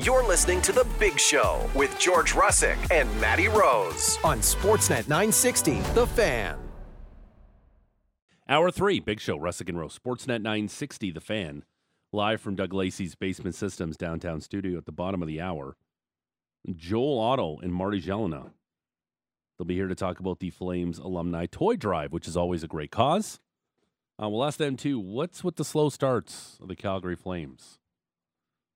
You're listening to The Big Show with George Russick and Matty Rose on Sportsnet 960, The Fan. Hour three, Big Show, Russick and Rose, Sportsnet 960, The Fan, live from Doug Lacey's Basement Systems downtown studio at the bottom of the hour. Joel Otto and Marty Gelinas. They'll be here to talk about the Flames alumni toy drive, which is always a great cause. Uh, we'll ask them too. What's with the slow starts of the Calgary Flames?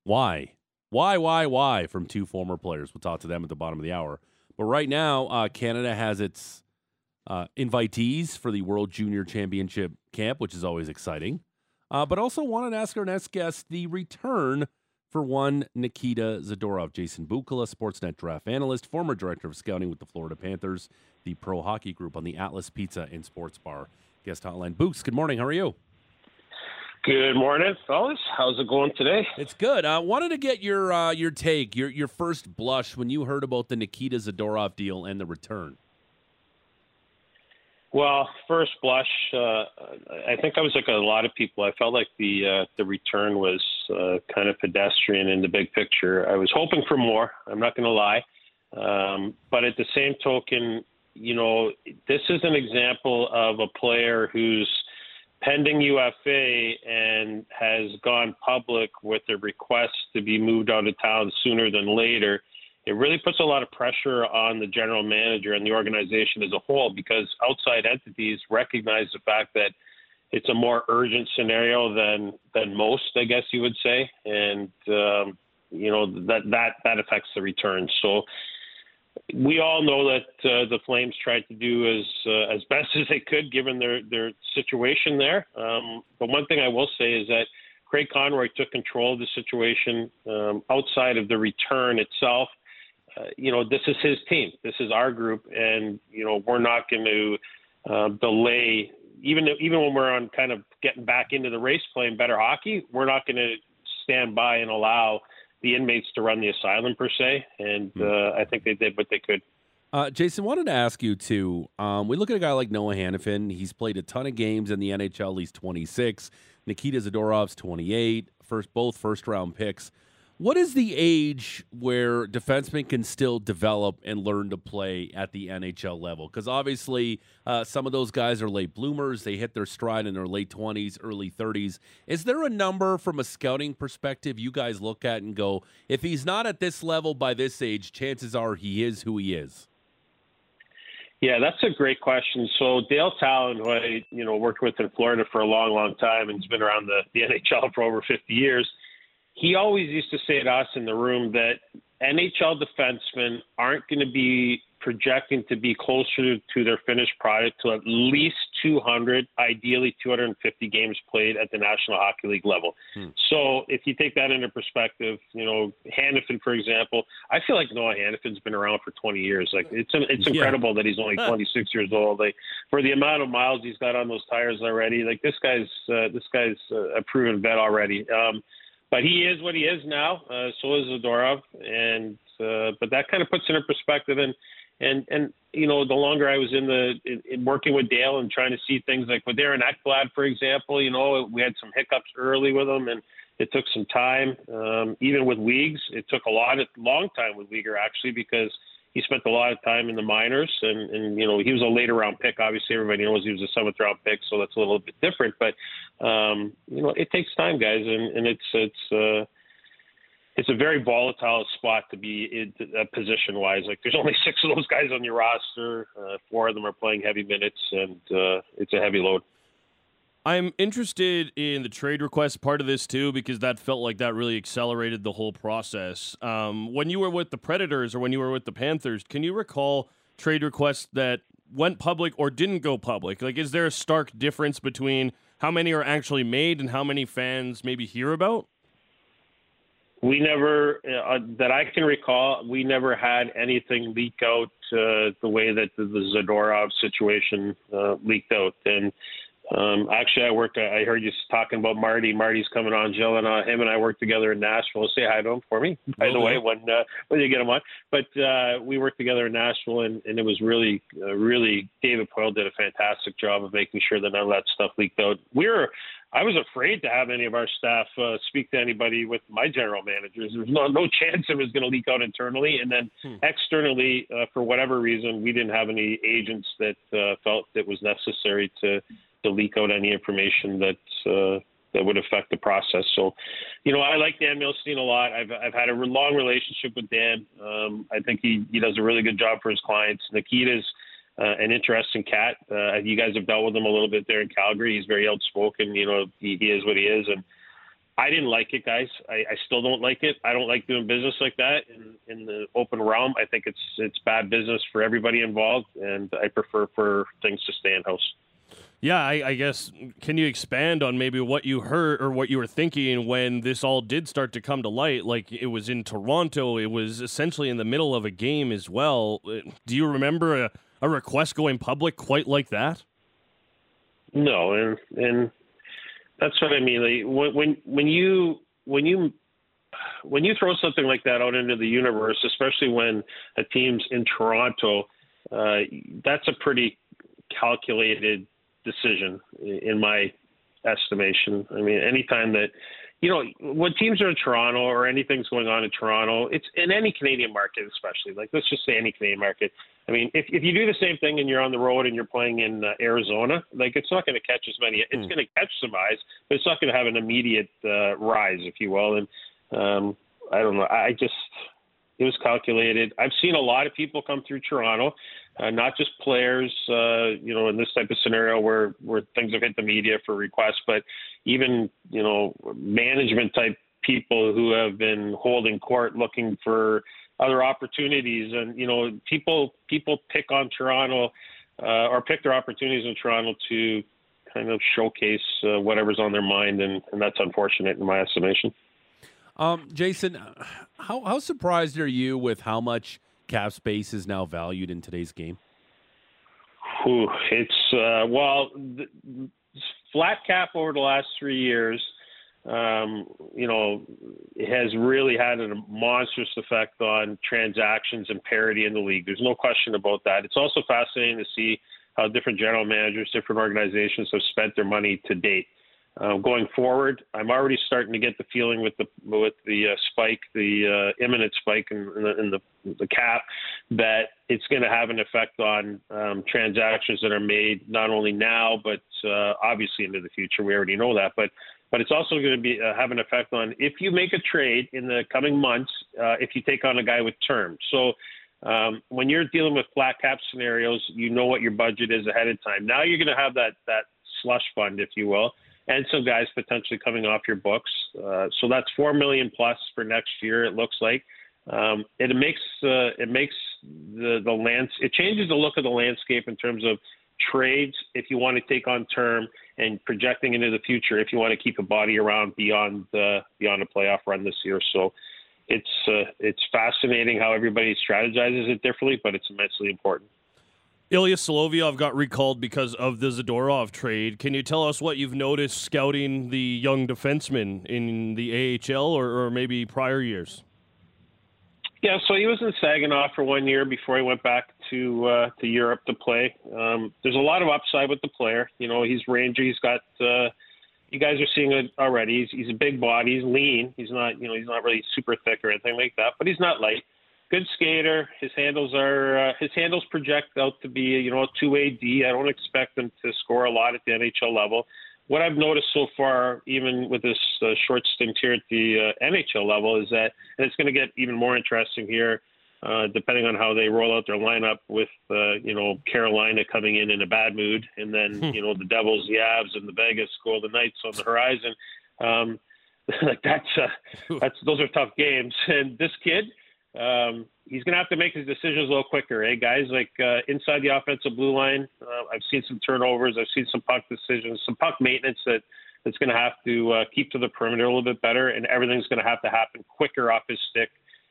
Why? Why? Why? Why? From two former players. We'll talk to them at the bottom of the hour. But right now, uh, Canada has its uh, invitees for the World Junior Championship camp, which is always exciting. Uh, but also wanted to ask our next guest the return for one Nikita Zadorov. Jason Bukala, Sportsnet draft analyst, former director of scouting with the Florida Panthers, the pro hockey group on the Atlas Pizza and Sports Bar guest hotline. Books, good morning. How are you? Good morning, fellas. How's it going today? It's good. I wanted to get your uh, your take, your your first blush when you heard about the Nikita Zadorov deal and the return. Well, first blush, uh, I think I was like a lot of people. I felt like the uh, the return was uh, kind of pedestrian in the big picture. I was hoping for more. I'm not going to lie, um, but at the same token, you know, this is an example of a player who's pending UFA and has gone public with a request to be moved out of town sooner than later. It really puts a lot of pressure on the general manager and the organization as a whole because outside entities recognize the fact that it's a more urgent scenario than than most, I guess you would say, and um, you know that that that affects the returns. So we all know that uh, the Flames tried to do as uh, as best as they could given their their situation there. Um, but one thing I will say is that Craig Conroy took control of the situation um, outside of the return itself. Uh, you know, this is his team. This is our group, and you know we're not going to uh, delay. Even even when we're on kind of getting back into the race, playing better hockey, we're not going to stand by and allow the inmates to run the asylum per se, and hmm. uh, I think they did what they could. Uh, Jason, wanted to ask you too. Um, we look at a guy like Noah Hanifin. He's played a ton of games in the NHL. He's 26. Nikita Zadorov's 28. First, both first round picks. What is the age where defensemen can still develop and learn to play at the NHL level? Because obviously, uh, some of those guys are late bloomers. They hit their stride in their late 20s, early 30s. Is there a number from a scouting perspective you guys look at and go, if he's not at this level by this age, chances are he is who he is? Yeah, that's a great question. So Dale Tallon, who I you know worked with in Florida for a long, long time, and has been around the, the NHL for over 50 years – he always used to say to us in the room that NHL defensemen aren't going to be projecting to be closer to their finished product to at least 200, ideally 250 games played at the National Hockey League level. Hmm. So if you take that into perspective, you know, Hanifin, for example, I feel like Noah Hanifin's been around for 20 years. Like it's it's incredible yeah. that he's only 26 years old. Like for the amount of miles he's got on those tires already, like this guy's uh, this guy's uh, a proven vet already. Um, but he is what he is now. Uh, so is Zadorov, and uh, but that kind of puts it in perspective. And and and you know, the longer I was in the in, in working with Dale and trying to see things like with Aaron Ekblad, for example, you know, we had some hiccups early with him, and it took some time. Um, even with Weegs, it took a lot, of long time with Weegar actually because he spent a lot of time in the minors, and and you know he was a later round pick. Obviously, everybody knows he was a seventh round pick, so that's a little bit different. But um, you know, it takes time, guys, and and it's it's. Uh, it's a very volatile spot to be in uh, position wise. Like there's only six of those guys on your roster. Uh, four of them are playing heavy minutes, and uh, it's a heavy load. I'm interested in the trade request part of this too because that felt like that really accelerated the whole process. Um, when you were with the Predators or when you were with the Panthers, can you recall trade requests that went public or didn't go public? Like, is there a stark difference between how many are actually made and how many fans maybe hear about? We never, uh, that I can recall, we never had anything leak out uh, the way that the, Zadorov situation uh, leaked out. And Um, actually, I worked. I heard you talking about Marty. Marty's coming on, Jill, and uh, him and I worked together in Nashville. Say hi to him for me, by the way, when uh, when you get him on. But uh, we worked together in Nashville, and, and it was really, uh, really. David Poile did a fantastic job of making sure that none of that stuff leaked out. We were I was afraid to have any of our staff uh, speak to anybody with my general managers. There's no no chance it was going to leak out internally, and then hmm. externally, uh, for whatever reason, we didn't have any agents that uh, felt it was necessary to to leak out any information that uh, that would affect the process. So, you know, I like Dan Milstein a lot. I've I've had a long relationship with Dan. Um, I think he he does a really good job for his clients. Nikita's uh, an interesting cat. Uh, you guys have dealt with him a little bit there in Calgary. He's very outspoken. You know, he, he is what he is, and I didn't like it, guys. I, I still don't like it. I don't like doing business like that in, in the open realm. I think it's it's bad business for everybody involved, and I prefer for things to stay in house. Yeah, I, I, guess. Can you expand on maybe what you heard or what you were thinking when this all did start to come to light? Like it was in Toronto, it was essentially in the middle of a game as well. Uh, do you remember a, a request going public quite like that? No, and and that's what I mean. Like when when when you when you when you throw something like that out into the universe, especially when a team's in Toronto, uh, that's a pretty calculated decision in my estimation. I mean, anytime that you know, when teams are in Toronto or anything's going on in Toronto, it's in any Canadian market, especially. Like, let's just say any Canadian market. I mean, if, if you do the same thing and you're on the road and you're playing in uh, Arizona, like, it's not going to catch as many. It's mm. going to catch some eyes, but it's not going to have an immediate uh, rise, if you will. And um, I don't know. I just, it was calculated. I've seen a lot of people come through Toronto, uh, not just players, uh, you know, in this type of scenario where where things have hit the media for requests, but even you know management type people who have been holding court looking for other opportunities, and you know, people people pick on Toronto uh, or pick their opportunities in Toronto to kind of showcase uh, whatever's on their mind, and, and that's unfortunate in my estimation. Um, Jason, how how surprised are you with how much cap space is now valued in today's game? It's uh, well, the, flat cap over the last three years. Um, you know, has really had a monstrous effect on transactions and parity in the league. There's no question about that. It's also fascinating to see how different general managers, different organizations have spent their money to date. Uh, going forward, I'm already starting to get the feeling with the with the uh, spike, the uh, imminent spike in, in, the, in the, the cap, that it's going to have an effect on um, transactions that are made not only now but uh, obviously into the future. We already know that, but but it's also going to be uh, have an effect on if you make a trade in the coming months, if you take on a guy with term. So. Um, when you're dealing with flat cap scenarios, you know what your budget is ahead of time. Now you're going to have that that slush fund, if you will, and some guys potentially coming off your books. Uh, so that's four million plus for next year. It looks like um, it makes uh, it makes the the lands it changes the look of the landscape in terms of trades if you want to take on term and projecting into the future if you want to keep a body around beyond the beyond a playoff run this year. So it's uh, it's fascinating how everybody strategizes it differently, but it's immensely important. Ilya Solovyov got recalled because of the Zadorov trade. Can you tell us what you've noticed scouting the young defenseman in the AHL or, or maybe prior years? Yeah, so he was in Saginaw for one year before he went back to uh, to Europe to play. Um, there's a lot of upside with the player. You know, he's rangy. He's got. Uh, you guys are seeing it already. He's, he's a big body. He's lean. He's not. You know, he's not really super thick or anything like that. But he's not light good skater. His handles are uh, his handles project out to be you know a two way D. I don't expect him to score a lot at the NHL level. What I've noticed so far, even with this uh, short stint here at the uh, NHL level, is that, and it's going to get even more interesting here, uh, depending on how they roll out their lineup with, uh, you know, Carolina coming in in a bad mood, and then hmm. you know the Devils, the Avs, and the Vegas Golden Knights on the horizon. Um, like that's uh, that's those are tough games, and this kid um, he's going to have to make his decisions a little quicker, eh, guys? Like uh, inside the offensive blue line, uh, I've seen some turnovers. I've seen some puck decisions, some puck maintenance that that's going to have to uh, keep to the perimeter a little bit better, and everything's going to have to happen quicker off his stick.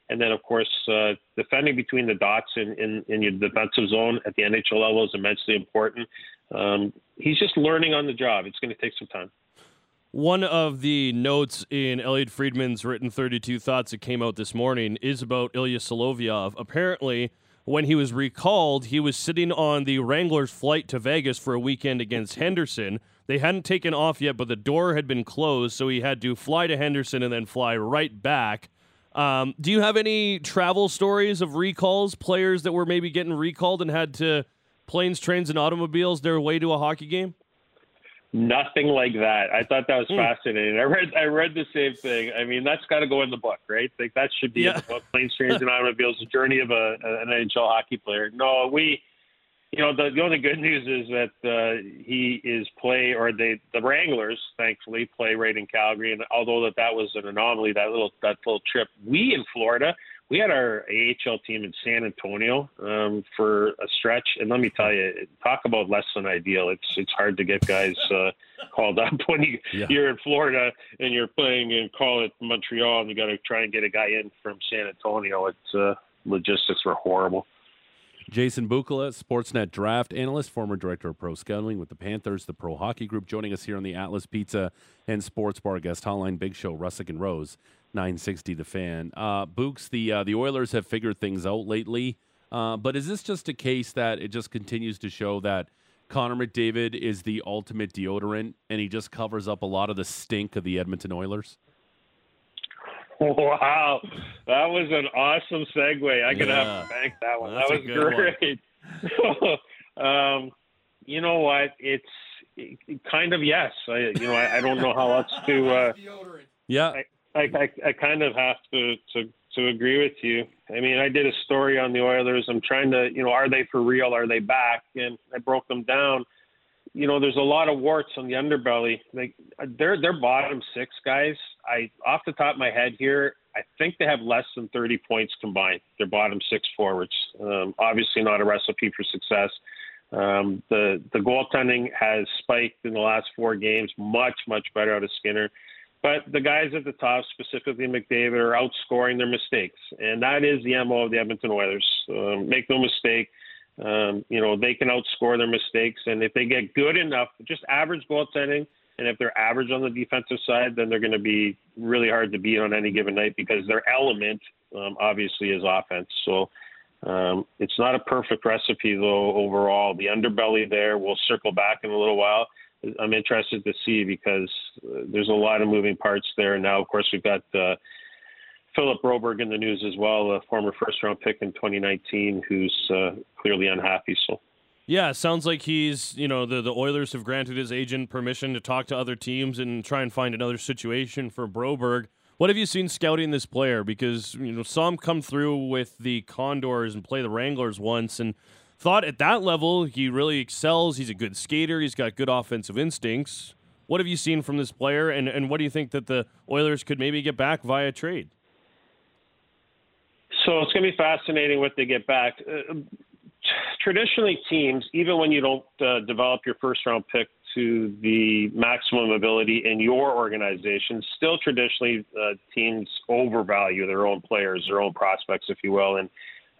And then, of course, uh, defending between the dots in, in, in your defensive zone at the NHL level is immensely important. um, he's just learning on the job. It's going to take some time. One of the notes in Elliotte Friedman's written 32 thoughts that came out this morning is about Ilya Solovyov. Apparently, when he was recalled, he was sitting on the Wranglers' flight to Vegas for a weekend against Henderson. They hadn't taken off yet, but the door had been closed, so he had to fly to Henderson and then fly right back. Um, do you have any travel stories of recalls, players that were maybe getting recalled and had to planes, trains, and automobiles their way to a hockey game? Nothing like that. I thought that was mm. fascinating. I read I read the same thing. I mean, that's got to go in the book, right? Like that should be yeah. in the book. Planes, trains, and automobiles: the journey of a, an NHL hockey player. No, we, you know, the, the only good news is that uh, he is play or they the Wranglers, thankfully, play right in Calgary. And although that that was an anomaly, that little that little trip, we in Florida we had our AHL team in San Antonio um, for a stretch, and let me tell you, talk about less than ideal. It's it's hard to get guys uh, called up when you yeah. you're in Florida and you're playing in call it Montreal, and you got to try and get a guy in from San Antonio. It's uh, logistics were horrible. Jason Bukala, Sportsnet draft analyst, former director of pro scouting with the Panthers, the Pro Hockey Group, joining us here on the Atlas Pizza and Sports Bar guest hotline. Big Show, Russick and Rose. 960 the fan. Uh, Books, the uh, the Oilers have figured things out lately, uh, but is this just a case that it just continues to show that Connor McDavid is the ultimate deodorant and he just covers up a lot of the stink of the Edmonton Oilers? Wow, that was an awesome segue. I could yeah. have to thank that one. That's that was great. One. um, you know what? It's it, kind of yes. I, you know, I, I don't know how else to. Uh, yeah. I, I, I, I kind of have to, to to agree with you. I mean, I did a story on the Oilers. I'm trying to, you know, are they for real? Are they back? And I broke them down. You know, there's a lot of warts on the underbelly. Like they're they're bottom six guys. I off the top of my head here, I think they have less than 30 points combined. They're bottom six forwards. Um, obviously, not a recipe for success. Um, the the goaltending has spiked in the last four games. Much much better out of Skinner. But the guys at the top, specifically McDavid, are outscoring their mistakes, and that is the mo of the Edmonton Oilers. Um, make no mistake, um, you know they can outscore their mistakes, and if they get good enough, just average goaltending, and if they're average on the defensive side, then they're going to be really hard to beat on any given night because their element, um, obviously, is offense. So. Um, it's not a perfect recipe though overall. The underbelly there, we'll circle back in a little while. I'm interested to see because uh, there's a lot of moving parts there. Now, of course, we've got uh, Philip Broberg in the news as well, a former first round pick in 2019, who's uh, clearly unhappy. So. Yeah, sounds like he's, you know, the, the Oilers have granted his agent permission to talk to other teams and try and find another situation for Broberg. What have you seen scouting this player? Because, you know, saw him come through with the Condors and play the Wranglers once, and thought at that level he really excels. He's a good skater. He's got good offensive instincts. What have you seen from this player, and, and what do you think that the Oilers could maybe get back via trade? So it's going to be fascinating what they get back. Uh, traditionally, teams, even when you don't uh, develop your first round pick to the maximum ability in your organization, still traditionally uh, teams overvalue their own players, their own prospects, if you will. And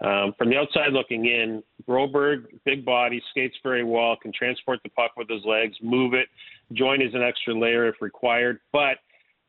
um, from the outside looking in, Broberg, big body, skates very well, can transport the puck with his legs, move it, join as an extra layer if required, but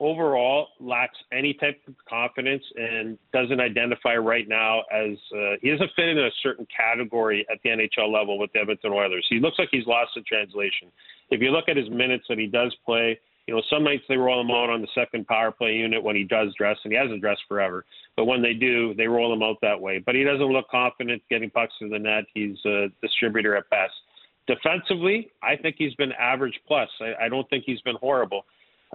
overall lacks any type of confidence and doesn't identify right now as uh, he doesn't fit in a certain category at the NHL level with the Edmonton Oilers. He looks like he's lost the translation. If you look at his minutes that he does play, you know, some nights they roll him out on the second power play unit when he does dress, and he hasn't dressed forever. But when they do, they roll him out that way. But he doesn't look confident getting pucks to the net. He's a distributor at best. Defensively, I think he's been average plus. I, I don't think he's been horrible.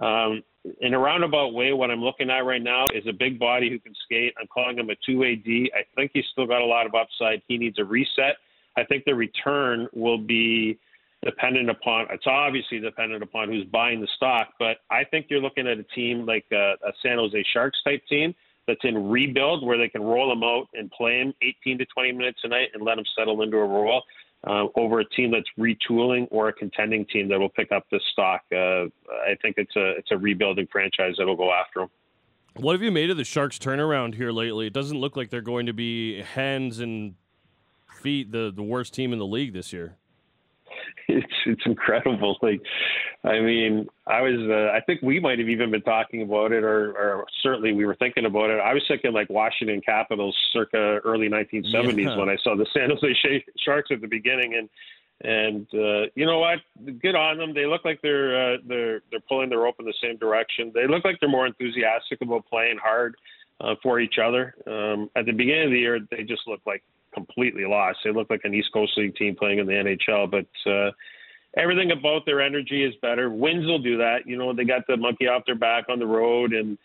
Um, in a roundabout way, what I'm looking at right now is a big body who can skate. I'm calling him a two-way D. I think he's still got a lot of upside. He needs a reset. I think the return will be dependent upon it's obviously dependent upon who's buying the stock but i think you're looking at a team like a, a san jose sharks type team that's in rebuild where they can roll them out and play them 18 to 20 minutes a night and let them settle into a role uh, over a team that's retooling or a contending team that will pick up the stock. Uh, I think it's a it's a rebuilding franchise that'll go after them. What have you made of the Sharks' turnaround here lately? It doesn't look like they're going to be hands and feet the the worst team in the league this year. it's it's incredible. Like, I mean, I was uh, I think we might have even been talking about it, or, or certainly we were thinking about it. I was thinking like Washington Capitals, circa early 1970s, yeah. when I saw the San Jose Sharks at the beginning, and and uh, you know what? Good on them. They look like they're uh, they're they're pulling their rope in the same direction. They look like they're more enthusiastic about playing hard uh, for each other. Um, at the beginning of the year, they just looked like completely lost. They look like an East Coast League team playing in the NHL, but uh, everything about their energy is better. Wins will do that. You know, they got the monkey off their back on the road, and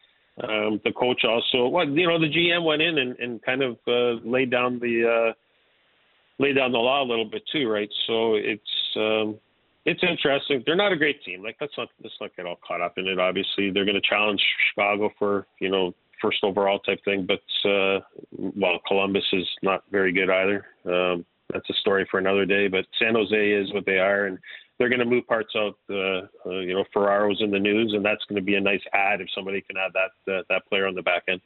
um, the coach also. Well, you know, the GM went in and, and kind of uh, laid down the uh, laid down the law a little bit too, right? So it's um, it's interesting. They're not a great team. Like let's not let's not get all caught up in it. Obviously, they're going to challenge Chicago for you know first overall type thing. But uh, well, Columbus is not very good either. Um, that's a story for another day. But San Jose is what they are, and they're going to move parts out. Uh, uh, you know, Ferraro's in the news, and that's going to be a nice add if somebody can add that uh, that player on the back end.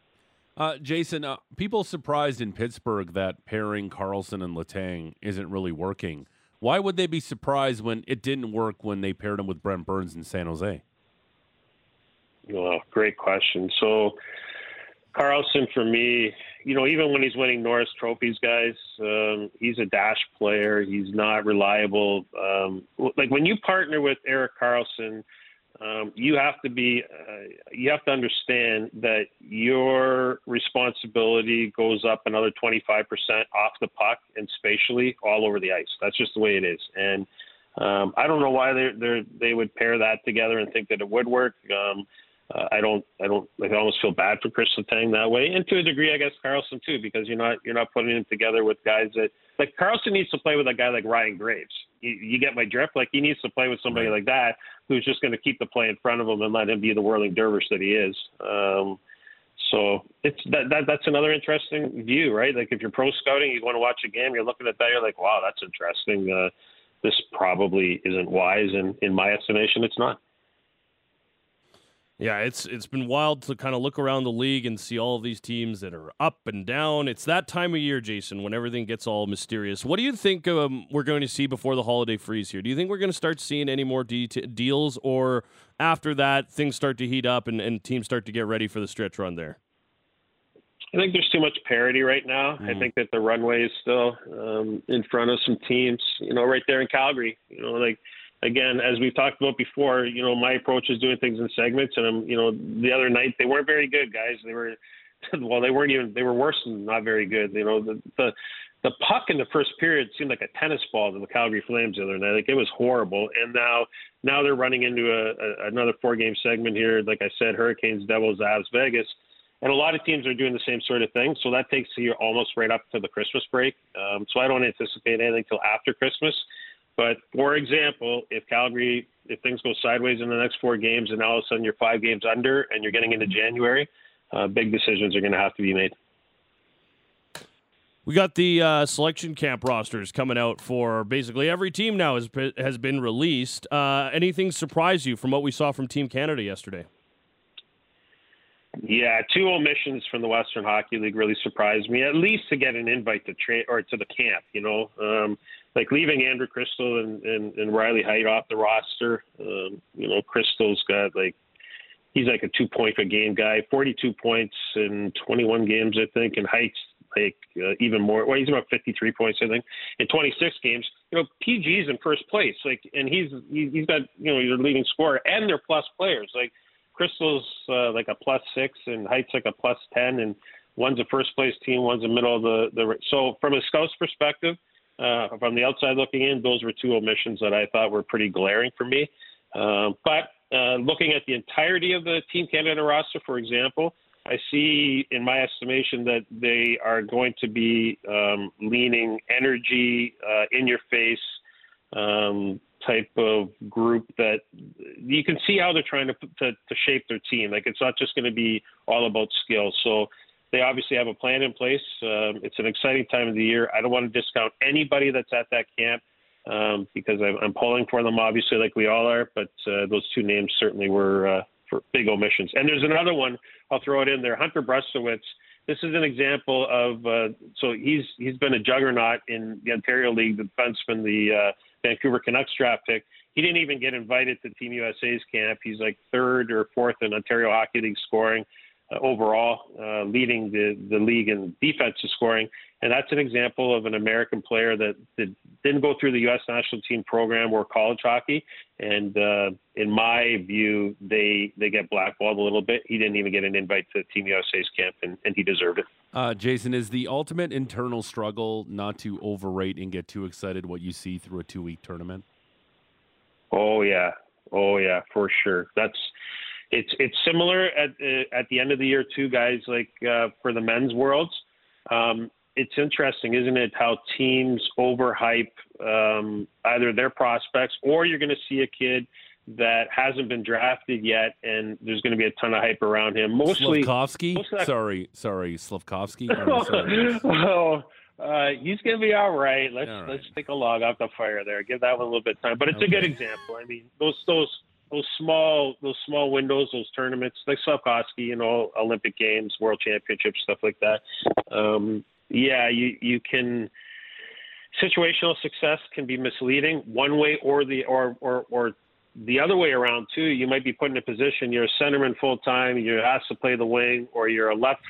Uh, Jason, uh, people surprised in Pittsburgh that pairing Karlsson and Letang isn't really working. Why would they be surprised when it didn't work when they paired him with Brent Burns in San Jose? Well, great question. So, Karlsson for me, you know, even when he's winning Norris trophies, guys, um, he's a dash player. He's not reliable. Um, like when you partner with Erik Karlsson, um, you have to be, uh, you have to understand that your responsibility goes up another 25% off the puck and spatially all over the ice. That's just the way it is. And um, I don't know why they they they would pair that together and think that it would work. Um, uh, I don't, I don't, like, I almost feel bad for Chris Letang that way, and to a degree, I guess Karlsson too, because you're not, you're not putting him together with guys that, like Karlsson needs to play with a guy like Ryan Graves. You, you get my drift? Like he needs to play with somebody right. like that who's just going to keep the play in front of him and let him be the whirling dervish that he is. Um, so it's that, that that's another interesting view, right? Like if you're pro scouting, you want to watch a game, you're looking at that, you're like, wow, that's interesting. Uh, this probably isn't wise, and in my estimation, it's not. Yeah, it's it's been wild to kind of look around the league and see all of these teams that are up and down. It's that time of year, Jason, when everything gets all mysterious. What do you think um, we're going to see before the holiday freeze here? Do you think we're going to start seeing any more de- deals, or after that things start to heat up and, and teams start to get ready for the stretch run there? I think there's too much parity right now. Mm. I think that the runway is still um, in front of some teams. You know, right there in Calgary. You know, like again, as we've talked about before, you know, my approach is doing things in segments. And, um, you know, the other night they weren't very good, guys. They were, well, they weren't even, they were worse than not very good. You know, the, the, the puck in the first period seemed like a tennis ball to the Calgary Flames the other night. Like it was horrible. And now, now they're running into a, a another four game segment here. Like I said, Hurricanes, Devils, Avs, Vegas. And a lot of teams are doing the same sort of thing. So that takes you almost right up to the Christmas break. Um, so I don't anticipate anything till after Christmas. But for example, if Calgary, if things go sideways in the next four games, and all of a sudden you're five games under, and you're getting into January, uh, big decisions are going to have to be made. We got the uh, selection camp rosters coming out for basically every team now has has been released. Uh, anything surprise you from what we saw from Team Canada yesterday? Yeah, two omissions from the Western Hockey League really surprised me. At least to get an invite to train or to the camp, you know, um, like leaving Andrew Cristall and, and, and Riley Heidt off the roster. Um, you know, Cristall's got like he's like a two point a game guy, 42 points in 21 games, I think, and Heidt's like uh, even more. Well, he's about 53 points, I think, in 26 games. You know, PG's in first place, like, and he's he's got you know your leading scorer and they're plus players. Like Cristall's uh, like a plus six, and Heidt's like a plus 10, and one's a first place team, one's a middle of the the. So from a scout's perspective uh, from the outside looking in, those were two omissions that I thought were pretty glaring for me. Uh, but uh, looking at the entirety of the Team Canada roster, for example, I see, in my estimation, that they are going to be um, leaning energy, uh, in your face um, type of group that you can see how they're trying to, to, to shape their team. Like it's not just going to be all about skill. So they obviously have a plan in place. Um, it's an exciting time of the year. I don't want to discount anybody that's at that camp um, because I'm, I'm, pulling for them, obviously, like we all are. But uh, those two names certainly were uh, for big omissions. And there's another one. I'll throw it in there. Hunter Brzustewicz. This is an example of uh, so he's he's been a juggernaut in the Ontario League, the defenseman, the uh, Vancouver Canucks draft pick. He didn't even get invited to Team USA's camp. He's like third or fourth in Ontario Hockey League scoring overall, uh, leading the, the league in defensive scoring. And that's an example of an American player that, that didn't go through the U.S. national team program or college hockey. And uh, in my view, they they get blackballed a little bit. He didn't even get an invite to Team USA's camp, and, and he deserved it. Uh, Jason, is the ultimate internal struggle not to overrate and get too excited what you see through a two week tournament? Oh yeah, oh yeah, for sure. That's it's it's similar at uh, at the end of the year too, guys. Like uh, for the men's worlds, um, it's interesting, isn't it? How teams overhype um, either their prospects or you're going to see a kid that hasn't been drafted yet, and there's going to be a ton of hype around him. Mostly Slavkovsky. Sorry, sorry, Slavkovsky. oh, uh, he's going to be all right. Let's all right. let's take a log off the fire there. Give that one a little bit of time, but it's okay. a good example. I mean, those those those small those small windows, those tournaments, like Slavkovsky, you know, Olympic Games, World Championships, stuff like that. Um, yeah, you you can situational success can be misleading one way or the or or or the other way around too. You might be put in a position you're a centerman full time, you're asked to play the wing, or you're a left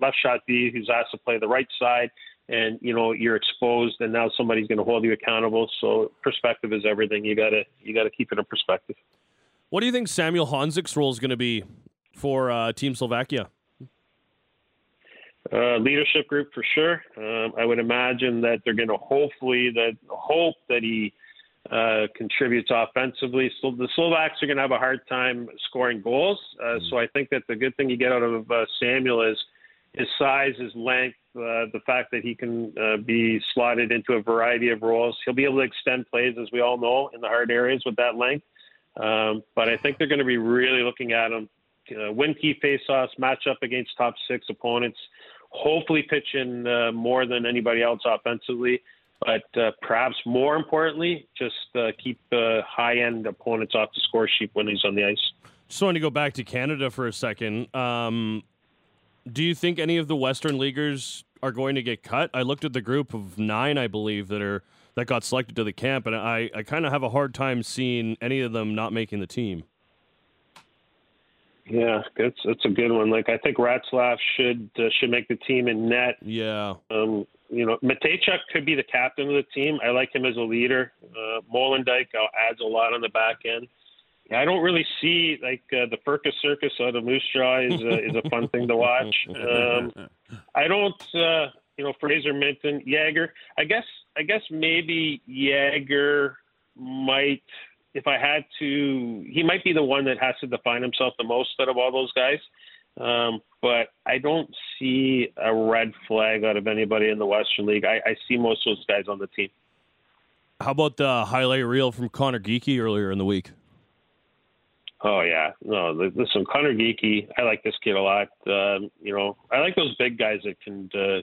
left shot D who's asked to play the right side, and you know you're exposed, and now somebody's going to hold you accountable. So perspective is everything. You gotta you gotta keep it in perspective. What do you think Samuel Honzek's role is going to be for uh, Team Slovakia? Uh, leadership group for sure. Um, I would imagine that they're going to hopefully that hope that he uh, contributes offensively. So the Slovaks are going to have a hard time scoring goals. Uh, mm-hmm. So I think that the good thing you get out of uh, Samuel is his size, his length, uh, the fact that he can uh, be slotted into a variety of roles. He'll be able to extend plays, as we all know, in the hard areas with that length. Um, but I think they're going to be really looking at him, uh, win key faceoffs, match up against top six opponents, hopefully pitching uh, more than anybody else offensively. But uh, perhaps more importantly, just uh, keep uh, high end opponents off the score sheet when he's on the ice. Just want to go back to Canada for a second. Um, do you think any of the Western leaguers are going to get cut? I looked at the group of nine, I believe, that are that got selected to the camp, and I, I kind of have a hard time seeing any of them not making the team. Yeah, that's that's a good one. Like I think Ratzlaff should uh, should make the team in net. Yeah. Um, you know, Mateychuk could be the captain of the team. I like him as a leader. Uh, Molendyk adds a lot on the back end. I don't really see like uh, the Firkus Circus out of Moose Jaw is uh, is a fun thing to watch. Um, I don't. Uh, you know, Fraser Minton, Jagger. I guess I guess maybe Jagger might, if I had to, he might be the one that has to define himself the most out of all those guys. Um, but I don't see a red flag out of anybody in the Western League. I, I see most of those guys on the team. How about the highlight reel from Conor Geekie earlier in the week? Oh yeah, no. Listen, Conor Geekie, I like this kid a lot. Um, you know, I like those big guys that can uh,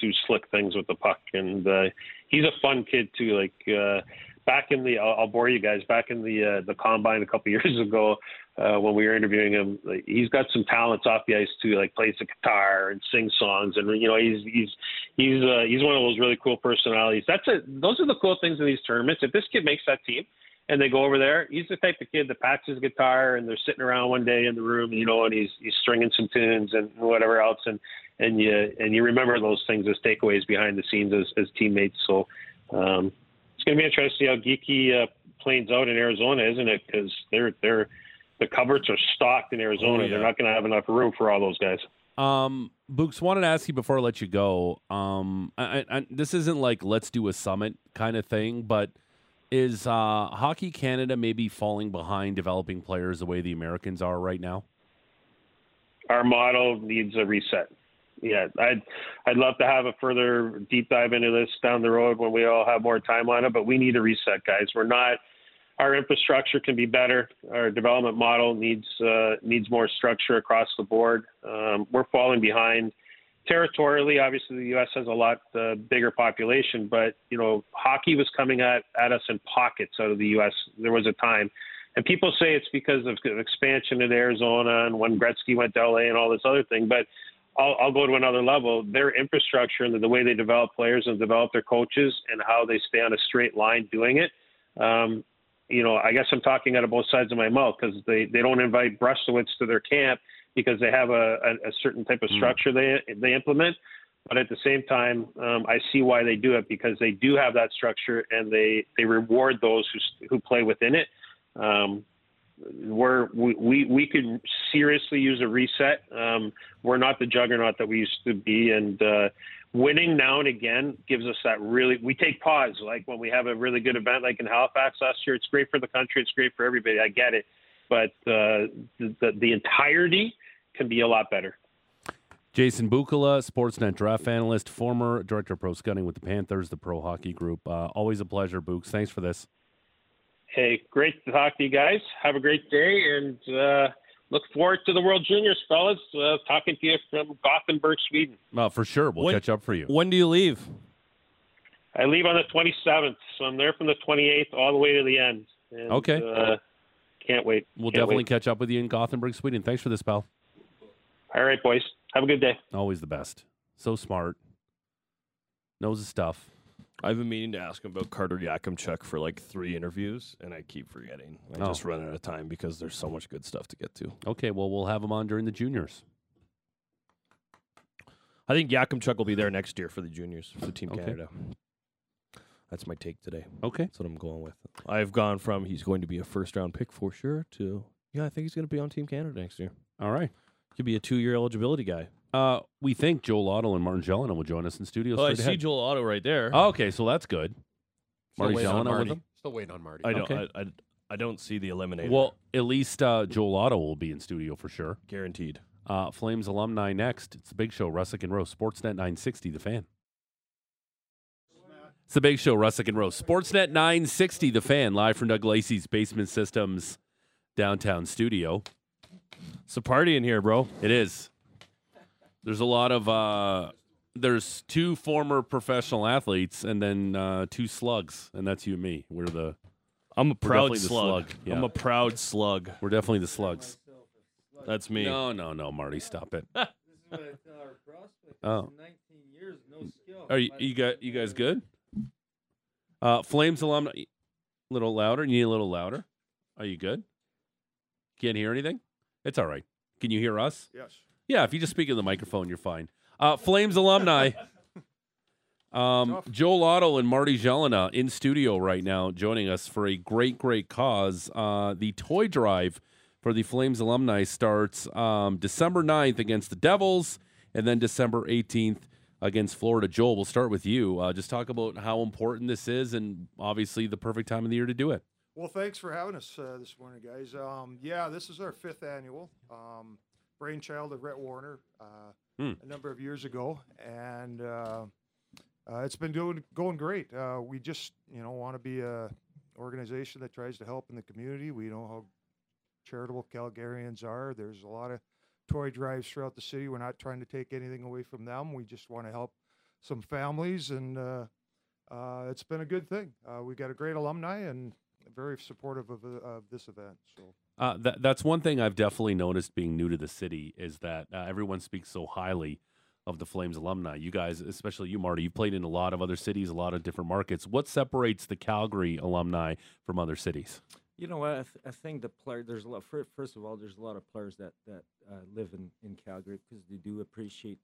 do slick things with the puck, and uh, he's a fun kid too. Like uh, back in the, I'll, I'll bore you guys. Back in the uh, the combine a couple years ago, uh, when we were interviewing him, like, he's got some talents off the ice too. Like plays the guitar and sings songs, and you know he's he's he's uh, he's one of those really cool personalities. That's it. Those are the cool things in these tournaments. If this kid makes that team and they go over there. He's the type of kid that packs his guitar and they're sitting around one day in the room, you know, and he's he's stringing some tunes and whatever else, and and you and you remember those things as takeaways behind the scenes as, as teammates. So um, it's going to be interesting to see how Geekie uh, planes out in Arizona, isn't it? Because they're they're the cupboards are stocked in Arizona. Oh, yeah. They're not going to have enough room for all those guys. Um, Books, wanted to ask you before I let you go. Um, I, I, this isn't like let's do a summit kind of thing, but is uh, Hockey Canada maybe falling behind developing players the way the Americans are right now? Our model needs a reset yeah, I'd I'd love to have a further deep dive into this down the road when we all have more time on it. But we need a reset, guys. We're not. Our infrastructure can be better. Our development model needs uh, needs more structure across the board. Um, we're falling behind territorially. Obviously, the U.S. has a lot uh, bigger population, but you know, hockey was coming at at us in pockets out of the U.S. There was a time. And people say it's because of expansion in Arizona and when Gretzky went to LA and all this other thing. But I'll, I'll go to another level. Their infrastructure and the way they develop players and develop their coaches and how they stay on a straight line doing it Um, you know, I guess I'm talking out of both sides of my mouth because they, they don't invite Brzustewicz to their camp because they have a, a, a certain type of Mm. structure they they implement. But at the same time, um, I see why they do it because they do have that structure and they, they reward those who who play within it. Um, we're, we, we we could seriously use a reset. Um, we're not the juggernaut that we used to be, and uh, winning now and again gives us that really. We take pause, like when we have a really good event, like in Halifax last year. It's great for the country. It's great for everybody. I get it, but uh, the, the the entirety can be a lot better. Jason Bukala, Sportsnet draft analyst, former director of pro scouting with the Panthers, the pro hockey group. Uh, always a pleasure, Books. Thanks for this. Hey, great to talk to you guys. Have a great day, and uh, look forward to the World Juniors, fellas. Uh, talking to you from Gothenburg, Sweden. Uh, for sure. We'll When- catch up for you. When do you leave? I leave on the 27th, so I'm there from the 28th all the way to the end. And, Okay. Uh, can't wait. We'll Can't definitely wait. catch up with you in Gothenburg, Sweden. Thanks for this, pal. All right, boys. Have a good day. Always the best. So smart. Knows his stuff. I've been meaning to ask him about Carter Yakemchuk for like three interviews, and I keep forgetting. I Oh. just run out of time because there's so much good stuff to get to. Okay, well, we'll have him on during the juniors. I think Yakemchuk will be there next year for the juniors for Team Okay. Canada. That's my take today. Okay. That's what I'm going with. I've gone from he's going to be a first round pick for sure to yeah, I think he's going to be on Team Canada next year. All right. Could be a two year eligibility guy. Uh, we think Joel Otto and Martin Gelinas will join us in studio. Oh, I straight see ahead. Joel Otto right there. Oh, okay, so that's good. Still Marty waiting on Gelinas with Marty. him? Still waiting on Marty. I don't. okay. I, I, I don't see the eliminator. Well, at least uh, Joel Otto will be in studio for sure. guaranteed. Uh, Flames alumni next. It's the Big Show, Russick and Rose, Sportsnet 960, The Fan. It's the Big Show, Russick and Rose, Sportsnet 960, The Fan, live from Doug Lacey's Basement Systems downtown studio. It's a party in here, bro. It is. There's a lot of uh, there's two former professional athletes and then uh, two slugs, and that's you and me. We're the I'm a proud definitely the slug. slug, yeah. I'm a proud slug. we're definitely the slugs. That's me. No, no, no, Marty, stop it. This is what I tell our prospects. Oh. 19 years, no skill. Are you, you got you guys good? Uh, Flames alumni, a little louder. You need a little louder. Are you good? Can't hear anything. It's all right. Can you hear us? Yes. Yeah, if you just speak in the microphone, you're fine. Uh, Flames alumni. Um, Joel Otto and Marty Gelinas in studio right now, joining us for a great, great cause. Uh, the toy drive for the Flames alumni starts um, December 9th against the Devils, and then December 18th against Florida. Joel, we'll start with you. Uh, just talk about how important this is, and obviously the perfect time of the year to do it. Well, thanks for having us uh, this morning, guys. Um, yeah, this is our fifth annual um, brainchild of Rhett Warrener uh, Hmm. a number of years ago, and uh, uh, it's been doing going great. Uh, we just you know want to be a organization that tries to help in the community. We know how charitable Calgarians are. There's a lot of toy drives throughout the city. We're not trying to take anything away from them. We just want to help some families, and uh, uh, it's been a good thing. Uh, we got a great alumni and very supportive of, uh, of this event. So Uh, that, that's one thing I've definitely noticed being new to the city is that uh, everyone speaks so highly of the Flames alumni. You guys, especially you, Marty, you've played in a lot of other cities, a lot of different markets. What separates the Calgary alumni from other cities? You know what? I, th- I think the player. There's a lot. fir- First of all, there's a lot of players that that uh, live in in Calgary because they do appreciate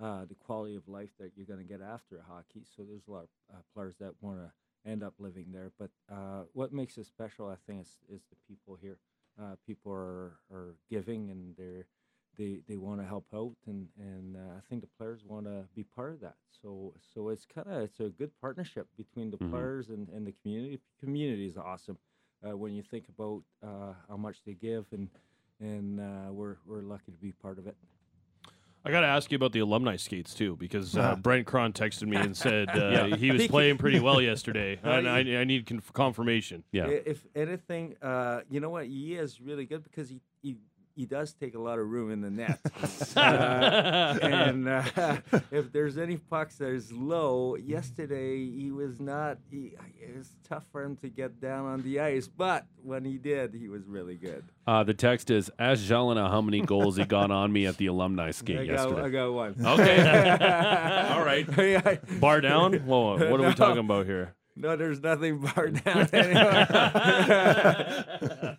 uh, the quality of life that you're going to get after hockey. So there's a lot of uh, players that want to end up living there. But uh, what makes it special, I think, is is the people here. Uh, people are are giving and they're they they want to help out and and uh, I think the players want to be part of that. So so it's kind of it's a good partnership between the Mhm. players and, and the community. Community is awesome uh, when you think about uh, how much they give and and uh, we're we're lucky to be part of it. I got to ask you about the alumni skates too, because uh, Uh-huh. Brent Krahn texted me and said uh, Yeah. he was playing pretty well yesterday, and I, I need conf- confirmation. Yeah. If anything, uh, you know what? He is really good because he, he he does take a lot of room in the net. Uh, and uh, if there's any pucks that is low, yesterday he was not. He, it was tough for him to get down on the ice, but when he did, he was really good. Uh, the text is Ask Gelinas how many goals he got on me at the alumni skate I got, yesterday. I got one. Okay. All right. Bar down? Whoa, what are we talking about here? No, there's nothing bar down anymore.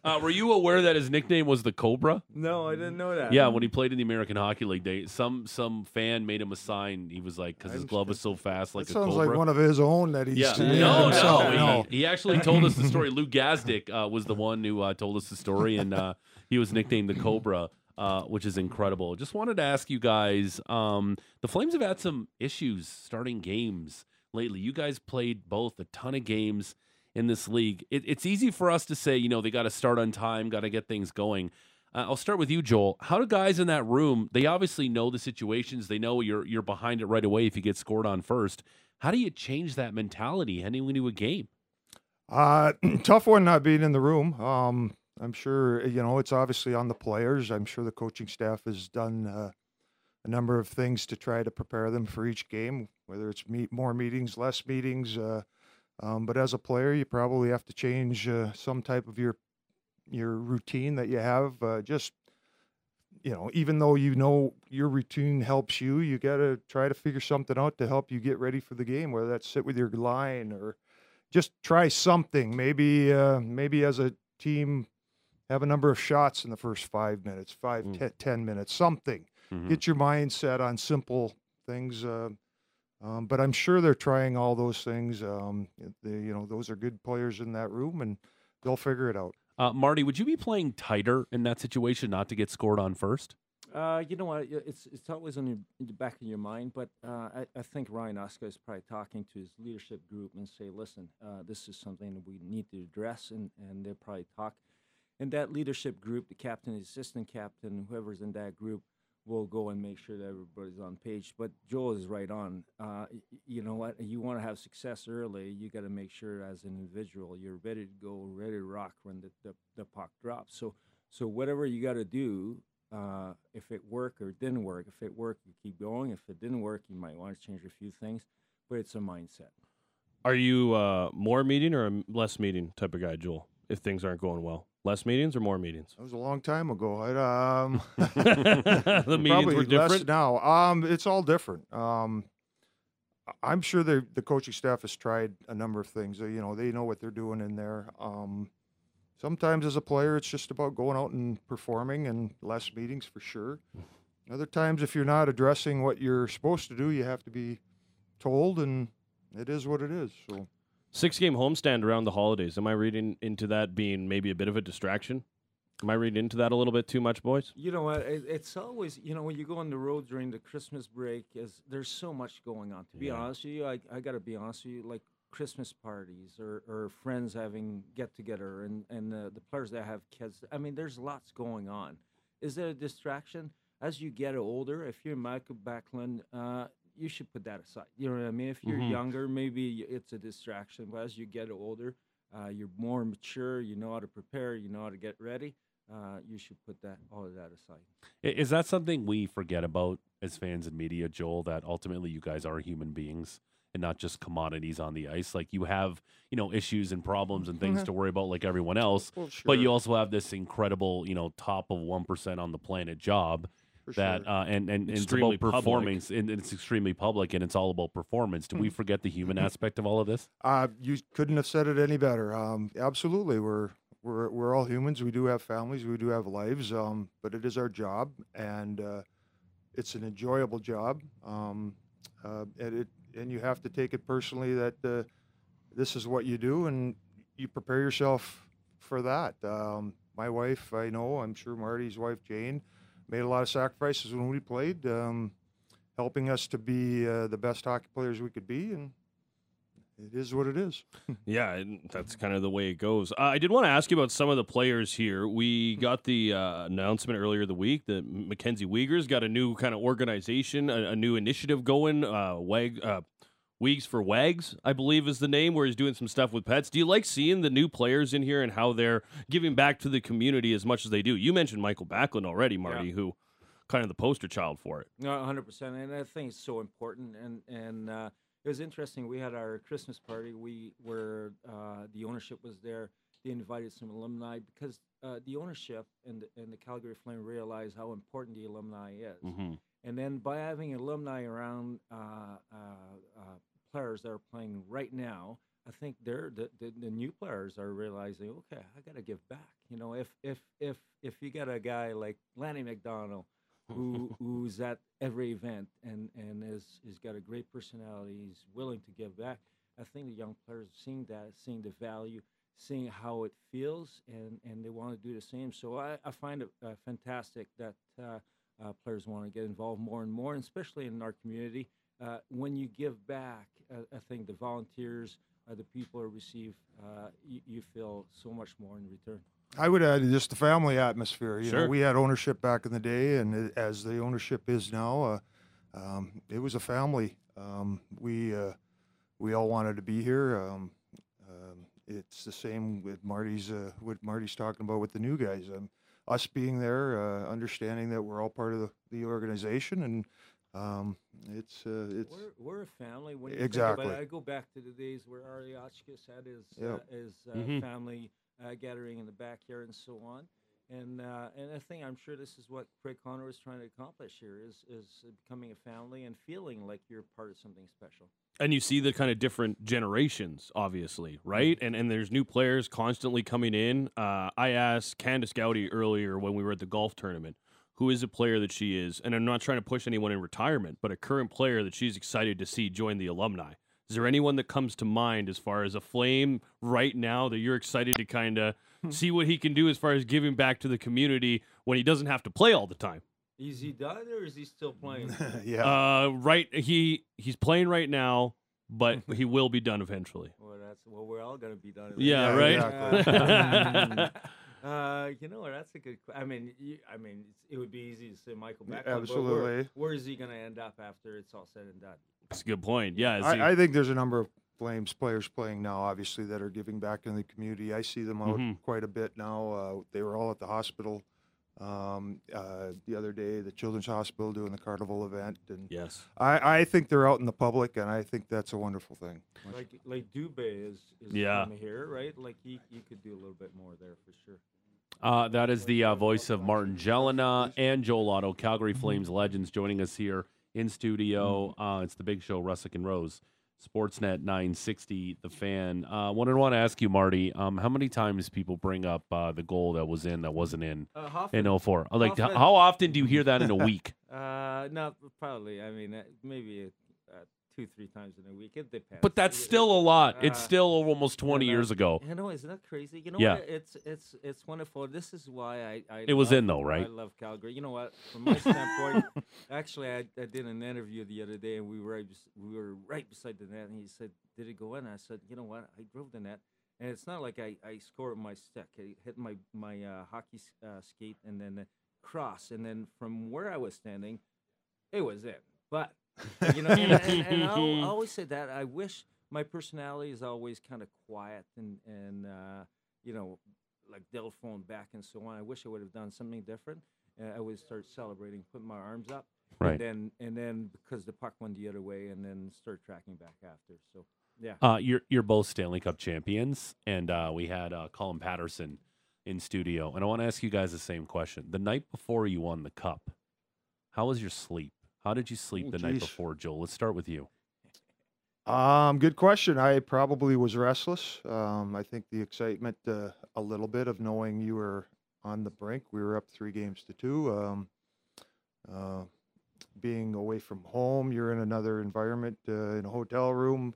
uh, were you aware that his nickname was the Cobra? no, I didn't know that. Yeah, when he played in the American Hockey League, they some some fan made him a sign. He was like, because his glove is so fast, like that a sounds cobra. like one of his own that he's yeah, named no, himself. no, He, he actually told us the story. Lou Gazdick uh, was the one who uh, told us the story, and uh, he was nicknamed the Cobra. Uh, which is incredible. Just wanted to ask you guys um, the Flames have had some issues starting games lately. You guys played both a ton of games in this league. It, it's easy for us to say, you know, they got to start on time, got to get things going. Uh, I'll start with you, Joel. How do guys in that room? They obviously know the situations. They know you're you're behind it right away if you get scored on first. How do you change that mentality heading into a game? Uh, tough one not being in the room. Um, I'm sure you know it's obviously on the players. I'm sure the coaching staff has done uh, a number of things to try to prepare them for each game, whether it's meet more meetings, less meetings. Uh, um, but as a player, you probably have to change uh, some type of your your routine that you have. Uh, just you know, even though you know your routine helps you, you got to try to figure something out to help you get ready for the game. Whether that's sit with your line or just try something. Maybe uh, maybe as a team, have a number of shots in the first five minutes, five, Mm. ten minutes, something. Mhm. Get your mindset on simple things. Uh, um, but I'm sure they're trying all those things. Um, they, you know, those are good players in that room, and they'll figure it out. Uh, Marty, would you be playing tighter in that situation, not to get scored on first? Uh, you know what? It's it's always on your, in the back of your mind, but uh, I, I think Ryan Huska is probably talking to his leadership group and say, "Listen, uh, this is something that we need to address," and and they'll probably talk. And that leadership group, the captain, the assistant captain, whoever's in that group, will go and make sure that everybody's on page. But Joel is right on. Uh, you know what? You want to have success early. You got to make sure, as an individual, you're ready to go, ready to rock when the, the, the puck drops. So so whatever you got to do, uh, if it worked or didn't work, if it worked, you keep going. If it didn't work, you might want to change a few things. But it's a mindset. Are you uh, more meeting or a less meeting type of guy, Joel? If things aren't going well, less meetings or more meetings? That was a long time ago. I, um, the meetings were different. now. Um, it's all different. Um, I'm sure the the coaching staff has tried a number of things. You know, they know what they're doing in there. Um, sometimes as a player, it's just about going out and performing, and less meetings for sure. Other times, if you're not addressing what you're supposed to do, you have to be told, and it is what it is. So. Six game homestand around the holidays. Am I reading into that being maybe a bit of a distraction? Am I reading into that a little bit too much, boys? You know what? It, it's always you know when you go on the road during the Christmas break, is there's so much going on. To be Yeah. honest with you, I I got to be honest with you, like Christmas parties or, or friends having get together and and the, the players that have kids. I mean, there's lots going on. Is there a distraction? As you get older, if you're Mikael Backlund, uh, you should put that aside. You know what I mean? If you're Mhm. younger, maybe it's a distraction. But as you get older, uh, you're more mature. You know how to prepare. You know how to get ready. Uh, you should put that all of that aside. Is that something we forget about as fans and media, Joel? That ultimately you guys are human beings and not just commodities on the ice. Like you have, you know, issues and problems and things Mhm. to worry about, like everyone else. Well, sure. But you also have this incredible, you know, top of one percent on the planet job for that, sure. uh, and and, and it's Extremely about performance, and it's extremely public, and it's all about performance. Do we forget the human aspect of all of this? Uh, you couldn't have said it any better. Um, absolutely, we're we're we're all humans. We do have families. We do have lives. Um, but it is our job, and uh, it's an enjoyable job. Um, uh, and it and you have to take it personally that uh, this is what you do, and you prepare yourself for that. Um, my wife, I know, I'm sure Marty's wife Jane, made a lot of sacrifices when we played, um, helping us to be uh, the best hockey players we could be, and it is what it is. Yeah, that's kind of the way it goes. Uh, I did want to ask you about some of the players here. We got the uh, announcement earlier the week that MacKenzie Weegar's got a new kind of organization, a, a new initiative going. Uh, Wag, uh, Weeks for Wags, I believe, is the name, where he's doing some stuff with pets. Do you like seeing the new players in here and how they're giving back to the community as much as they do? You mentioned Mikael Backlund already, Marty, who kind of the poster child for it. No, hundred percent, and I think it's so important. And and uh, it was interesting. We had our Christmas party. We were uh, the ownership was there. They invited some alumni because uh, the ownership and the, and the Calgary Flame realized how important the alumni is. Mm-hmm. And then by having alumni around uh, uh, uh, players that are playing right now, I think they're the, the, the new players are realizing, okay, I got to give back. You know, if if if if you got a guy like Lanny McDonald, who who's at every event and and is is got a great personality, he's willing to give back. I think the young players are seeing that, seeing the value, seeing how it feels, and and they want to do the same. So I, I find it uh, fantastic that. Uh, uh, players want to get involved more and more, and especially in our community. Uh, when you give back, uh, I think the volunteers, uh, the people who receive, uh, you, you feel so much more in return. I would add just the family atmosphere. You Sure. know, we had ownership back in the day, and it, as the ownership is now, uh, um, it was a family. Um, we uh, we all wanted to be here. Um, um, it's the same with Marty's uh, what Marty's talking about with the new guys. Um, us being there, uh, understanding that we're all part of the, the organization, and um, it's uh, it's We're, we're a family. When you Exactly. Think about it, I go back to the days where Harley Hotchkiss had his uh, his uh, Mhm. family uh, gathering in the backyard and so on. And uh, and I think I'm sure this is what Craig Conroy was trying to accomplish here is is becoming a family and feeling like you're part of something special. And you see the kind of different generations, obviously, right? And and there's new players constantly coming in. Uh, I asked Candace Gowdy earlier when we were at the golf tournament, who is a player that she is, and I'm not trying to push anyone in retirement, but a current player that she's excited to see join the alumni. Is there anyone that comes to mind as far as a flame right now that you're excited to kind of see what he can do as far as giving back to the community when he doesn't have to play all the time? Is he done or is he still playing? yeah. Uh, right, he he's playing right now, but he will be done eventually. well, that's well, we're all gonna be done. Yeah, Yeah, right. exactly. uh, you know what? That's a good. que- I mean, you, I mean, it's, it would be easy to say Michael Yeah, Beckham, but where, absolutely. where is he gonna end up after it's all said and done? That's a good point. Yeah, is he- I, I think there's a number of Flames players playing now, obviously, that are giving back in the community. I see them out Mhm. quite a bit now. Uh, they were all at the hospital um, uh, the other day, the Children's Hospital doing the carnival event, and yes. I, I think they're out in the public, and I think that's a wonderful thing. Like like Dubé is is Yeah. from here, right? Like he you could do a little bit more there for sure. Uh, that is the uh, voice of Martin Gelinas and Joel Otto, Calgary Flames legends, joining us here in studio. Uh, it's the big show, Russick and Rose, Sportsnet 960, The Fan. Uh, what I want to ask you, Marty, um, how many times people bring up uh, the goal that was in that wasn't in Uh, in 04? Like, Hoffman- how often do you hear that in a week? uh, not probably. I mean, uh, maybe uh, two three times in a week. It depends. But that's still a lot. It's Uh, still almost 20 know. years ago. You know, isn't that crazy? You know Yeah. what? It's it's it's wonderful. This is why I, I It was love- in though, right? I love Calgary. You know what? From my standpoint, actually, I, I did an interview the other day, and we were right, we were right beside the net, and he said, "Did it go in?" I said, "You know what? I drove the net." And it's not like I, I scored my stick. I hit my my uh, hockey uh, skate and then cross, and then from where I was standing, it was in. But you know, and, and, and I'll, always say that I wish my personality is always kind of quiet and and uh, you know, like they'll phone back and so on. I wish I would have done something different. Uh, I would start celebrating, put my arms up, Right. and then and then because the puck went the other way, and then start tracking back after. So yeah, Uh, you're you're both Stanley Cup champions, and uh, we had uh, Colin Patterson in studio, and I want to ask you guys the same question. The night before you won the cup, how was your sleep? How did you sleep Oh, the night before, Joel? Let's start with you. Um, good question. I probably was restless. Um, I think the excitement, uh, a little bit of knowing you were on the brink. We were up three games to two. Um, uh, being away from home, you're in another environment, uh, in a hotel room.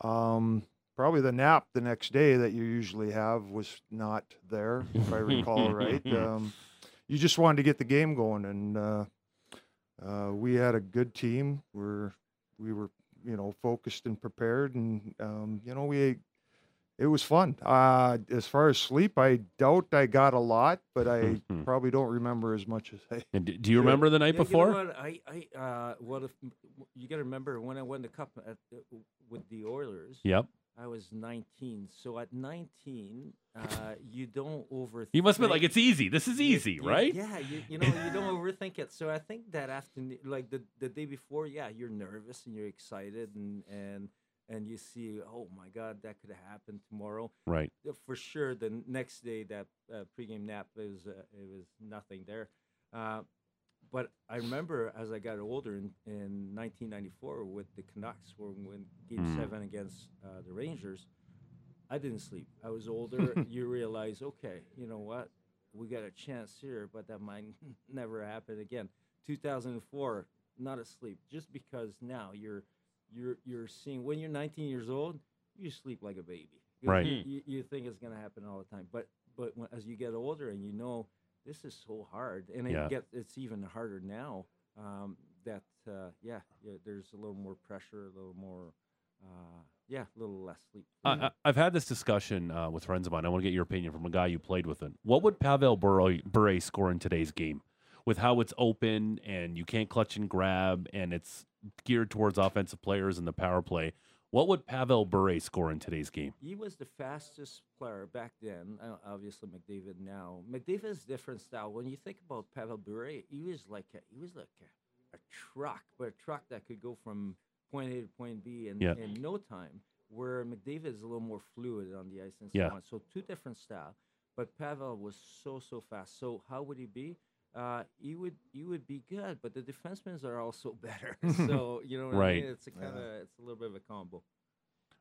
Um, probably the nap the next day that you usually have was not there, if I recall right. Um, you just wanted to get the game going, and uh, uh, we had a good team. We're we were you know focused and prepared, and um, you know we it was fun. Uh, as far as sleep, I doubt I got a lot, but I probably don't remember as much as I. And do you remember the night Yeah, before? You know what? I, I, uh, what if you got to remember when I won the cup at, uh, with the Oilers? Yep. I was 19. So at 19, uh, you don't overthink. You must be like, it's easy. This is easy, you- right? Yeah, you, you know, you don't overthink it. So I think that afternoon, like the, the day before, yeah, you're nervous and you're excited and and and you see, oh my God, that could happen tomorrow. Right. Uh, For sure, the next day that uh, pregame nap is uh, it was nothing there. Uh, but I remember as I got older in, in 1994 with the Canucks, when when Game Mm. Seven against uh, the Rangers, I didn't sleep. I was older. you realize, okay, you know what? We got a chance here, but that might never happen again. 2004, not asleep, just because now you're you're you're seeing when you're 19 years old, you sleep like a baby. You- Right. You, you, you think it's gonna happen all the time, but but when, as you get older and you know this is so hard, and it Yeah. gets it's even harder now. Um, that uh, yeah, yeah, there's a little more pressure, a little more, uh, yeah, a little less sleep. I, I- I've had this discussion uh, with friends of mine. I want to get your opinion from a guy you played with. It. What would Pavel Bure, Bure score in today's game? With how it's open and you can't clutch and grab, and it's geared towards offensive players and the power play. What would Pavel Bure score in today's game? He was the fastest player back then. Uh, obviously, McDavid now. McDavid is different style. When you think about Pavel Bure, he was like a, he was like a, a truck, but a truck that could go from point A to point B in, Yeah. in no time. Where McDavid is a little more fluid on the ice and so Yeah. on. So two different style. But Pavel was so so fast. So how would he be? Uh, he would he would be good, but the defensemen are also better. so you know what I Right. mean? It's a kind of it's a little bit of a combo.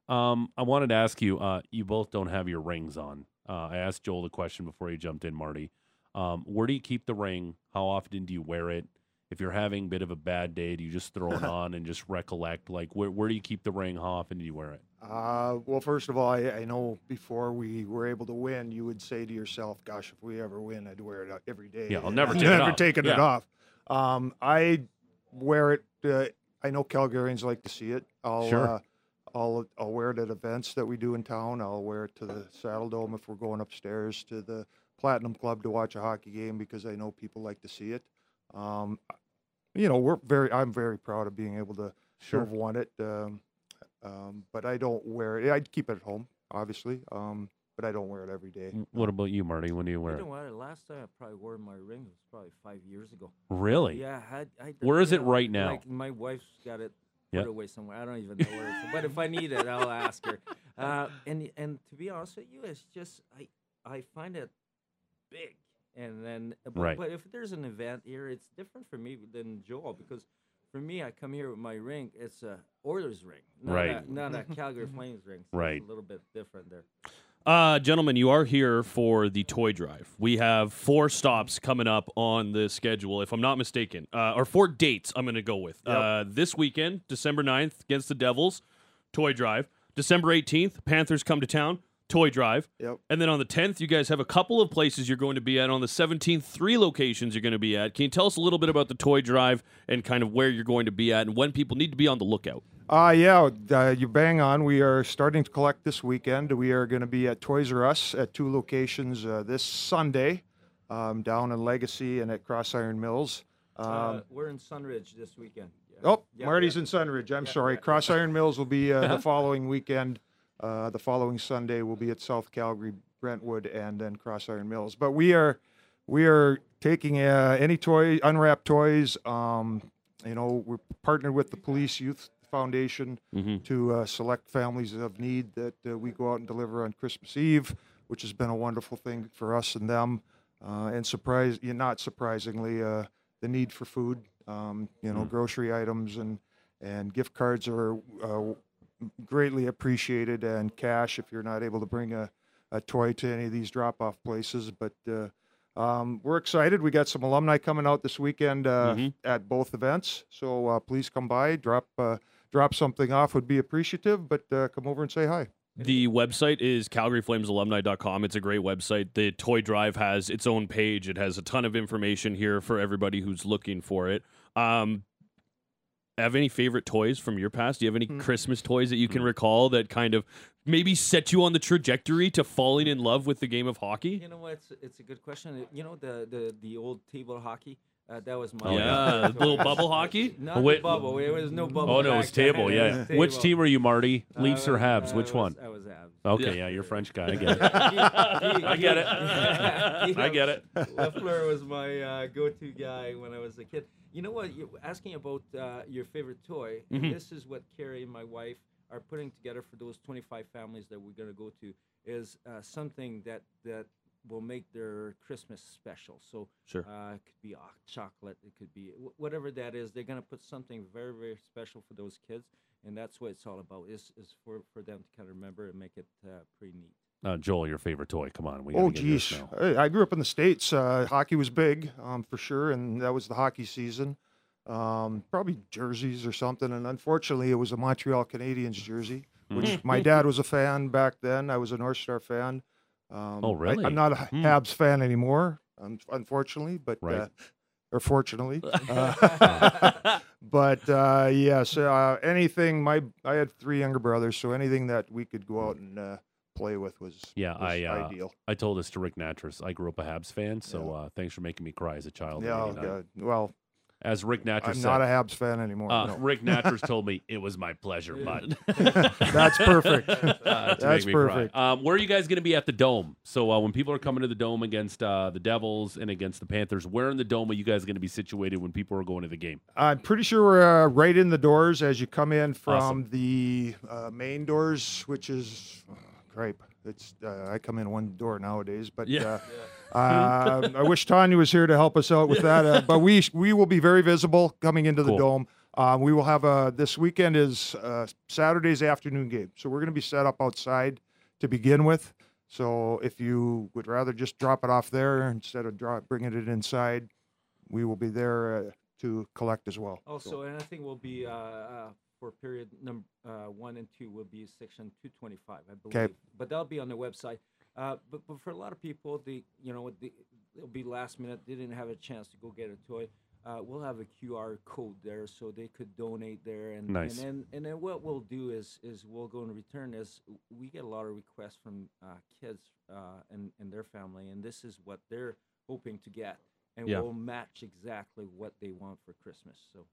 Um, I wanted to ask you. Uh, you both don't have your rings on. Uh, I asked Joel the question before he jumped in, Marty. Um, where do you keep the ring? How often do you wear it? If you're having a bit of a bad day, do you just throw it on and just recollect? Like, where where do you keep the ring? How often do you wear it? Uh, well, first of all, I, I know before we were able to win, you would say to yourself, "Gosh, if we ever win, I'd wear it every day." Yeah, I'll never take it never off. taken it Yeah. off. Um, I wear it. Uh, I know Calgarians like to see it. I'll, Sure. uh, I'll I'll wear it at events that we do in town. I'll wear it to the Saddledome if we're going upstairs to the Platinum Club to watch a hockey game because I know people like to see it. Um, you know, we're very. I'm very proud of being able to Sure. have won it. Um, um, but I don't wear it. I'd keep it at home, obviously. Um, but I don't wear it every day. What about you, Marty? When do you wear You it? know what? The last time I probably wore my ring was probably five years ago. Really? Yeah, I, I, Where is it right now? Like my wife's got it Yeah. put away somewhere. I don't even know where it's. But if I need it, I'll ask her. Uh, and and to be honest with you, it's just I I find it big. And then, but, Right. but if there's an event here, it's different for me than Joel because for me, I come here with my ring. It's a Oilers ring, not Right. A, not a Calgary Flames ring. So Right. It's a little bit different there. Uh, gentlemen, you are here for the toy drive. We have four stops coming up on the schedule, if I'm not mistaken, uh, or four dates I'm going to go with. Uh, this weekend, December 9th, against the Devils, toy drive. December 18th, Panthers come to town, toy drive. Yep. And then on the 10th, you guys have a couple of places you're going to be at. On the 17th, three locations you're going to be at. Can you tell us a little bit about the toy drive and kind of where you're going to be at and when people need to be on the lookout? Uh, yeah, uh, you bang on. We are starting to collect this weekend. We are going to be at Toys R Us at two locations uh, this Sunday, um, down in Legacy and at Cross Iron Mills. Um, uh, we're in Sunridge this weekend. Yeah. oh, Yeah, Marty's yeah. in Sunridge. I'm Yeah, sorry. yeah, Cross Iron Mills will be uh, the following weekend. Uh, the following Sunday will be at South Calgary, Brentwood, and then Cross Iron Mills. But we are we are taking uh, any toy, unwrapped toys. Um, you know, we're partnered with the Police Youth Foundation Mhm. to uh, select families of need that uh, we go out and deliver on Christmas Eve, which has been a wonderful thing for us and them. Uh, and surprise, not surprisingly, uh, the need for food, um, you know, grocery items and and gift cards are uh, greatly appreciated, and cash if you're not able to bring a, a toy to any of these drop-off places. But uh, um, we're excited. We got some alumni coming out this weekend uh, Mhm. at both events, so uh, please come by, drop uh, drop something off. Would be appreciative, but uh, come over and say hi. The website is calgaryflamesalumni.com. It's a great website. The toy drive has its own page. It has a ton of information here for everybody who's looking for it. Um, have any favorite toys from your past? Do you have any Christmas toys that you can recall that kind of maybe set you on the trajectory to falling in love with the game of hockey? You know what? It's, it's a good question. You know the the, the old table hockey. Uh, that was my Oh, yeah, little bubble hockey. Not Oh, wait. the bubble. It was no bubble. Oh no, back it's table. Yeah. It was Which team are you, Marty? Uh, Leafs or Habs? I Which one? I was Habs. Okay, Yeah. you're a French guy. I get it. I get it. I get it. Lafleur was my uh, go-to guy when I was a kid. You know what? You're asking about uh, your favorite toy. Mm-hmm. This is what Carrie and my wife are putting together for those 25 families that we're going to go to. Is uh, something that that will make their Christmas special. So Sure. uh, it could be hot chocolate. It could be wh- whatever that is. They're going to put something very very special for those kids. And that's what it's all about. Is is for for them to kind of remember and make it uh, pretty neat. Uh, Joel, your favorite toy? Come on, we Oh, geez. now. I I grew up in the States. Uh, hockey was big, um, for sure, and that was the hockey season. Um, probably jerseys or something. And unfortunately, it was a Montreal Canadiens jersey, which Mm-hmm. my dad was a fan back then. I was a North Star fan. Um, Oh, I, really? am not a Hmm. Habs fan anymore, un- unfortunately, but Right. uh, or fortunately. Uh, but uh, yes, uh, anything. My I had three younger brothers, so anything that we could go out and uh, play with was Yeah, was I, uh, ideal. I told this to Rick Nattress. I grew up a Habs fan, so Yeah. uh, thanks for making me cry as a child. Yeah, oh, God. well, As Rick Nattress I'm said, not a Habs fan anymore. uh, no. Rick Nattress told me it was my pleasure, bud. That's perfect. Uh, That's make me cry. perfect. Um, where are you guys going to be at the Dome? So uh, when people are coming to the Dome against uh, the Devils and against the Panthers, where in the Dome are you guys going to be situated when people are going to the game? I'm pretty sure we're uh, right in the doors as you come in from Awesome. the uh, main doors, which is oh, cripe. It's uh, I come in one door nowadays, but Yeah. Uh, uh, I wish Tanya was here to help us out with that. Uh, but we we will be very visible coming into the Cool. dome. Uh, we will have a this weekend is uh, Saturday's afternoon game, so we're going to be set up outside to begin with. So if you would rather just drop it off there instead of drop, bringing it inside, we will be there uh, to collect as well. Also, and I think we'll be uh, uh, for period number uh, one and two will be section 225, I believe. 'Kay. But that'll be on the website. Uh, but, but for a lot of people, the you know the, it'll be last minute. They didn't have a chance to go get a toy. Uh, we'll have a QR code there, so they could donate there. And, Nice. and then and then what we'll do is is we'll go and return is we get a lot of requests from uh, kids uh, and and their family, and this is what they're hoping to get, and Yeah. we'll match exactly what they want for Christmas. So.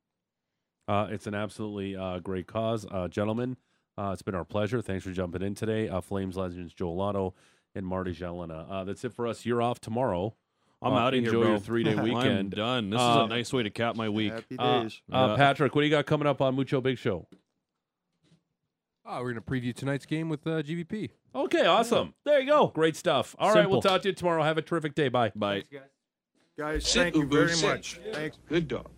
Uh, it's an absolutely uh, great cause, uh, gentlemen. Uh, it's been our pleasure. Thanks for jumping in today. Uh, Flames legends Joel Otto and Marty Gelinas. Uh, that's it for us. You're off tomorrow. I'm Uh, out of here, enjoy bro. your three-day I'm weekend. done. This Uh, is a nice way to cap my week. Happy Uh, days. uh, Yeah. Patrick, what do you got coming up on Mucho Big Show? Oh, we're gonna preview tonight's game with uh, GVP. Okay, awesome. There you go. Great stuff. All right, we'll talk to you tomorrow. Have a terrific day. Bye. Bye. Guys, Sit, thank you very sit. much. Thanks. Good dog.